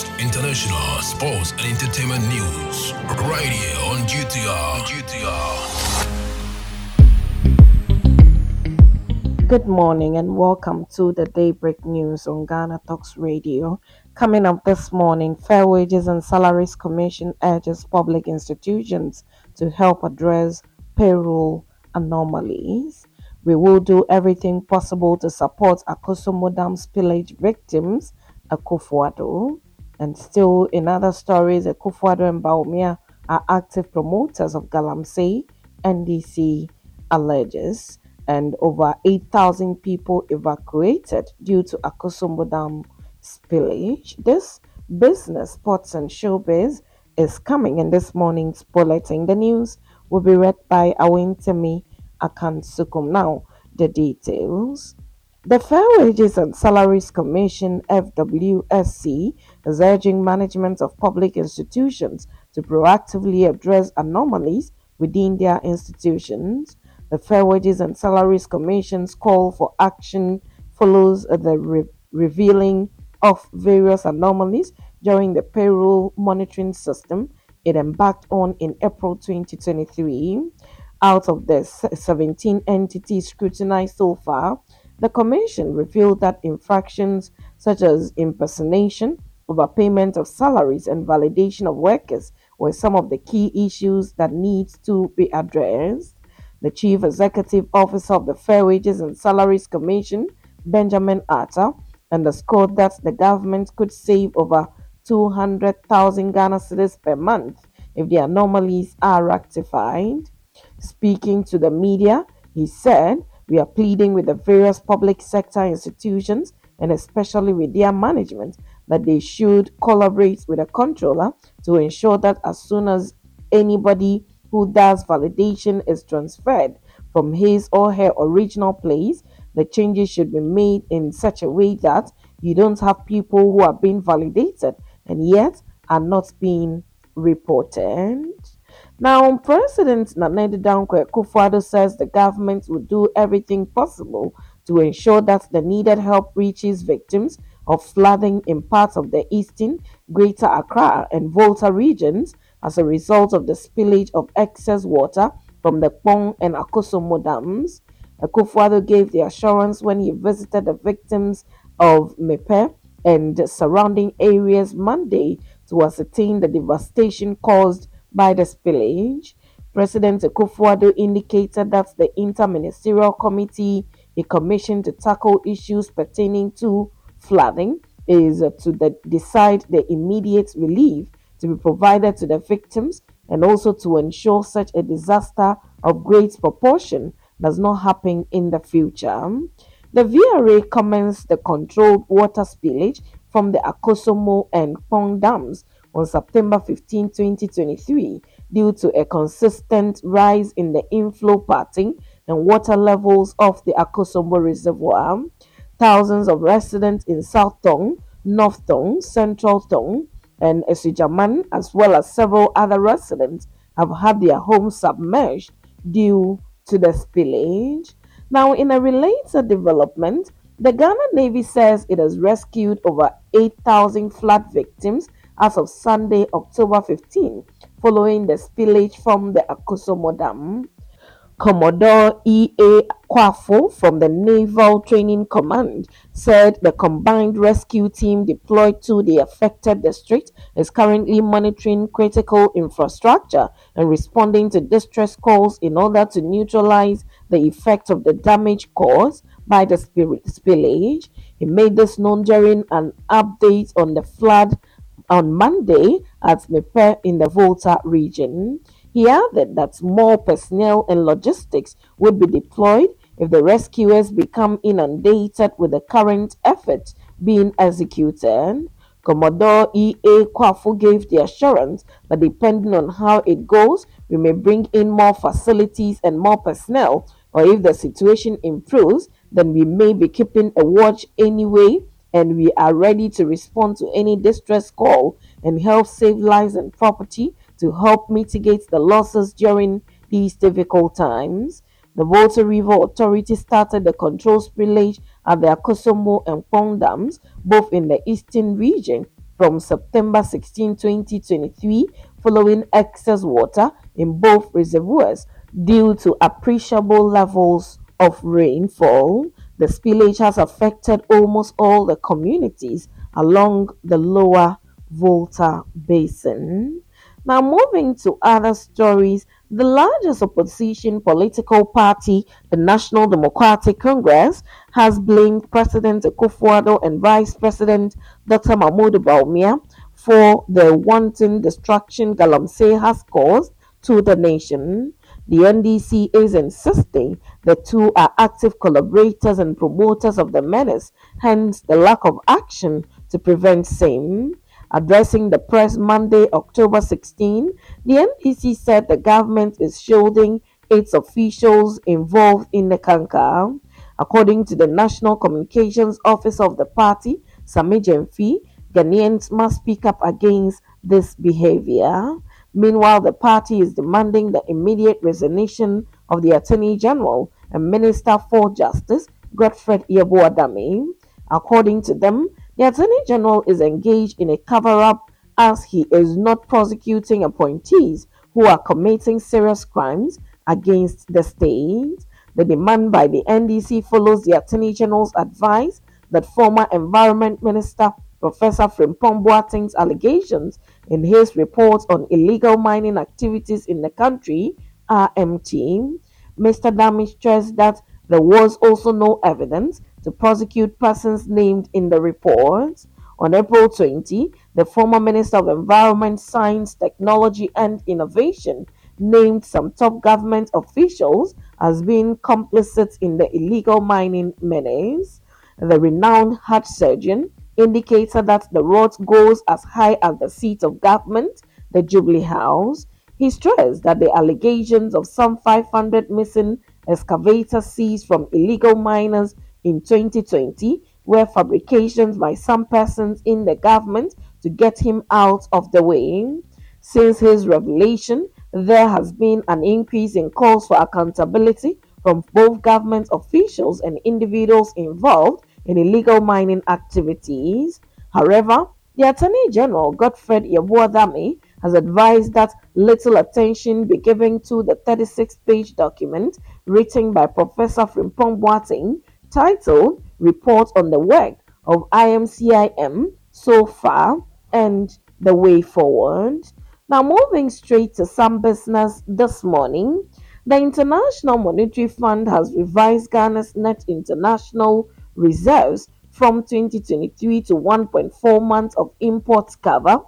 latest international sports and entertainment news right here on GTR. GTR. Good morning and welcome to the Daybreak News on Ghana Talks Radio. Coming up this morning, Fair Wages and Salaries Commission urges public institutions to help address payroll anomalies. We will do everything possible to support Akosombo Dam spillage victims, Akufo-Addo. And still in other stories, Akufo-Addo and Bawumia are active promoters of Galamsey, NDC alleges, and over 8,000 people evacuated due to Akosombo Dam spillage. This business, sports and showbiz is coming in this morning's bulletin. The news will be read by Awentemi Akansukum. Now, the details. The Fair Wages and Salaries Commission FWSC is urging management of public institutions to proactively address anomalies within their institutions. The Fair Wages and Salaries Commission's call for action follows the re- revealing of various anomalies during the payroll monitoring system it embarked on in April 2023. Out of the 17 entities scrutinized so far, the Commission revealed that infractions such as impersonation, overpayment of salaries, and validation of workers were some of the key issues that need to be addressed. The Chief Executive Officer of the Fair Wages and Salaries Commission, Benjamin Arthur, underscored that the government could save over 200,000 Ghana cedis per month if the anomalies are rectified. Speaking to the media, he said, We are pleading with the various public sector institutions and especially with their management that they should collaborate with the controller to ensure that as soon as anybody who does validation is transferred from his or her original place, the changes should be made in such a way that you don't have people who are being validated and yet are not being reported. Now, President Nana Dankwa Akufo-Addo says the government will do everything possible to ensure that the needed help reaches victims of flooding in parts of the eastern, Greater Accra, and Volta regions as a result of the spillage of excess water from the Kpong and Akosombo dams. Uh, Akufo-Addo gave the assurance when he visited the victims of Mepe and surrounding areas Monday to ascertain the devastation caused by the spillage. President Akufo-Addo indicated that the Interministerial Committee a commission to tackle issues pertaining to flooding is to the, decide the immediate relief to be provided to the victims and also to ensure such a disaster of great proportion does not happen in the future. The VRA commenced the controlled water spillage from the Akosombo and Kpong dams on September 15, 2023, due to a consistent rise in the inflow pattern and water levels of the Akosombo Reservoir. Thousands of residents in South Tong, North Tong, Central Tong, and Asuogyaman, as well as several other residents, have had their homes submerged due to the spillage. Now, in a related development, the Ghana Navy says it has rescued over 8,000 flood victims as of Sunday, October 15, following the spillage from the Akosombo Dam. Commodore E.A. Kwafo from the Naval Training Command said the combined rescue team deployed to the affected district is currently monitoring critical infrastructure and responding to distress calls in order to neutralize the effect of the damage caused by the spillage. He made this known during an update on the flood on Monday at Mepe in the Volta region. He added that more personnel and logistics would be deployed if the rescuers become inundated with the current effort being executed. Commodore E.A. Kwafu gave the assurance that depending on how it goes, we may bring in more facilities and more personnel, or if the situation improves, then we may be keeping a watch anyway, and we are ready to respond to any distress call and help save lives and property to help mitigate the losses during these difficult times. The Volta River Authority started the control spillage at the Akosombo and Kpong dams, both in the eastern region, from September 16, 2023, following excess water in both reservoirs due to appreciable levels of rainfall. The spillage has affected almost all the communities along the lower Volta Basin. Now, moving to other stories, the largest opposition political party, the National Democratic Congress, has blamed President Akufo-Addo and Vice President Dr. Mahamudu Bawumia for the wanton destruction Galamsey has caused to the nation. The NDC is insisting the two are active collaborators and promoters of the menace, hence the lack of action to prevent same. Addressing the press Monday, October 16, the NDC said the government is shielding its officials involved in the canker. According to the National Communications Office of the party, Sammy Gyamfi, Ghanaians must speak up against this behavior. Meanwhile, the party is demanding the immediate resignation of the Attorney General and Minister for Justice, Godfred Yeboah-Dame. According to them, the Attorney General is engaged in a cover up as he is not prosecuting appointees who are committing serious crimes against the state. The demand by the NDC follows the Attorney General's advice that former Environment Minister Professor Frimpong Boateng's allegations in his report on illegal mining activities in the country empty. Mr. Dame stressed that there was also no evidence to prosecute persons named in the report. On April 20, the former Minister of Environment, Science, Technology and Innovation named some top government officials as being complicit in the illegal mining menace. The renowned heart surgeon indicated that the rot goes as high as the seat of government, the Jubilee House. He stressed that the allegations of some 500 missing excavators seized from illegal miners in 2020 were fabrications by some persons in the government to get him out of the way. Since his revelation, there has been an increase in calls for accountability from both government officials and individuals involved in illegal mining activities. However, the Attorney General, Godfred Yeboah-Dame, has advised that little attention be given to the 36 page document written by Professor Frimpong Boateng titled Report on the Work of IMCIM So Far and the Way Forward. Now, moving straight to some business this morning, the International Monetary Fund has revised Ghana's net international reserves from 2023 to 1.4 months of import cover.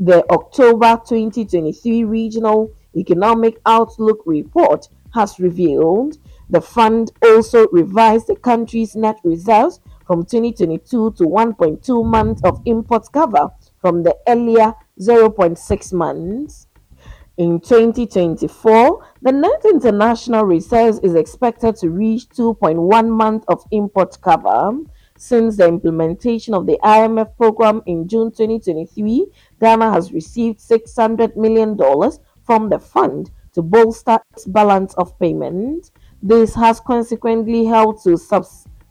The October 2023 Regional Economic Outlook report has revealed the fund also revised the country's net reserves from 2022 to 1.2 months of import cover from the earlier 0.6 months. In 2024, the net international reserves is expected to reach 2.1 months of import cover. Since the implementation of the IMF program in June 2023, Ghana has received $600 million from the fund to bolster its balance of payments. This has consequently helped to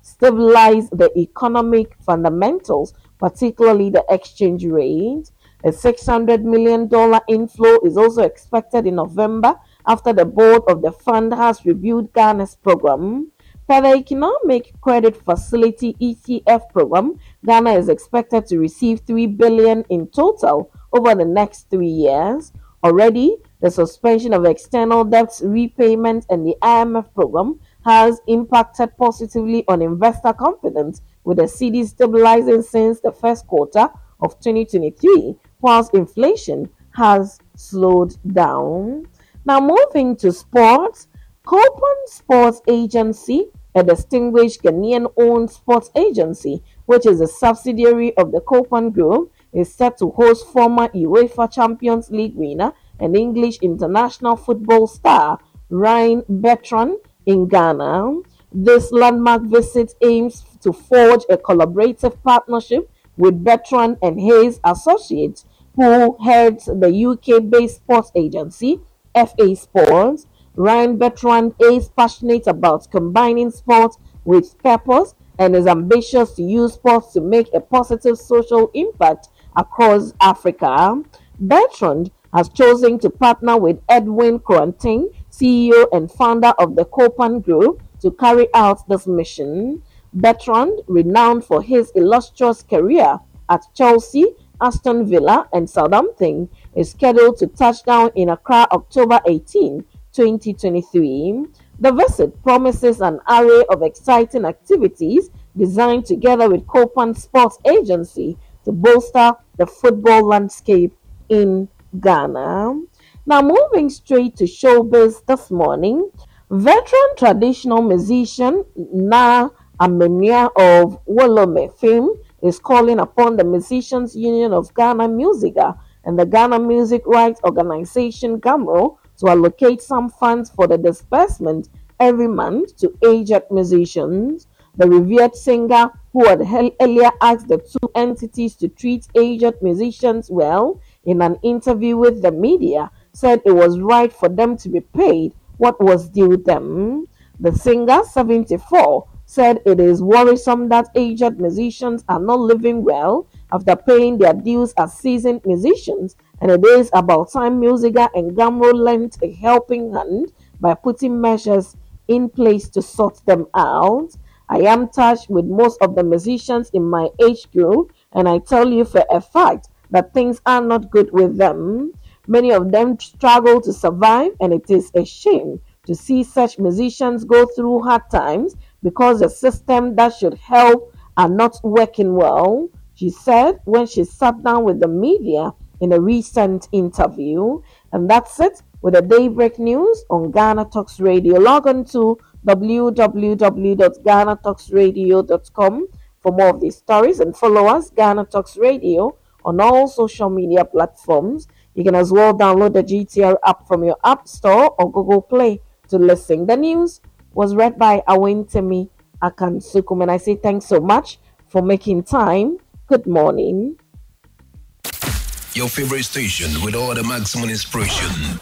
stabilize the economic fundamentals, particularly the exchange rate. A $600 million inflow is also expected in November after the board of the fund has reviewed Ghana's program. For the Economic Credit Facility ETF program, Ghana is expected to receive 3 billion in total over the next 3 years. Already, the suspension of external debt repayment and the IMF program has impacted positively on investor confidence, with the cedi stabilizing since the first quarter of 2023, whilst inflation has slowed down. Now, moving to sports, Copan Sports Agency, a distinguished Ghanaian owned sports agency, which is a subsidiary of the Copan Group, is set to host former UEFA Champions League winner and English international football star Ryan Bertrand in Ghana. This landmark visit aims to forge a collaborative partnership with Bertrand and his associates, who heads the UK based sports agency, FA Sports. Ryan Bertrand is passionate about combining sports with purpose and is ambitious to use sports to make a positive social impact across Africa. Bertrand has chosen to partner with Edwin Korating, CEO and founder of the Copan Group, to carry out this mission. Bertrand, renowned for his illustrious career at Chelsea, Aston Villa, and Southampton, is scheduled to touch down in Accra October 18, 2023. The visit promises an array of exciting activities designed together with Copan Sports Agency to bolster the football landscape in Ghana. Now, moving straight to showbiz this morning, veteran traditional musician Na Amenua of Wolome fame is calling upon the Musicians Union of Ghana MUSIGA and the Ghana Music Rights Organization GHAMRO to allocate some funds for the disbursement every month to aged musicians. The revered singer, who had earlier asked the two entities to treat aged musicians well in an interview with the media, said it was right for them to be paid what was due them. The singer, 74, said it is worrisome that aged musicians are not living well after paying their dues as seasoned musicians, and it is about time MUSIGA and GHAMRO lent a helping hand by putting measures in place to sort them out. I am touched with most of the musicians in my age group, and I tell you for a fact that things are not good with them. Many of them struggle to survive, and it is a shame to see such musicians go through hard times because the system that should help are not working well, she said when she sat down with the media in a recent interview. And that's it with the Daybreak News on Ghana Talks Radio. Log on to www.ghanatalksradio.com for more of these stories and follow us, Ghana Talks Radio, on all social media platforms. You can as well download the GTR app from your App Store or Google Play to listen. The news was read by Awentemi Akansukum, and I say thanks so much for making time. Good morning. Your favorite station with all the maximum inspiration.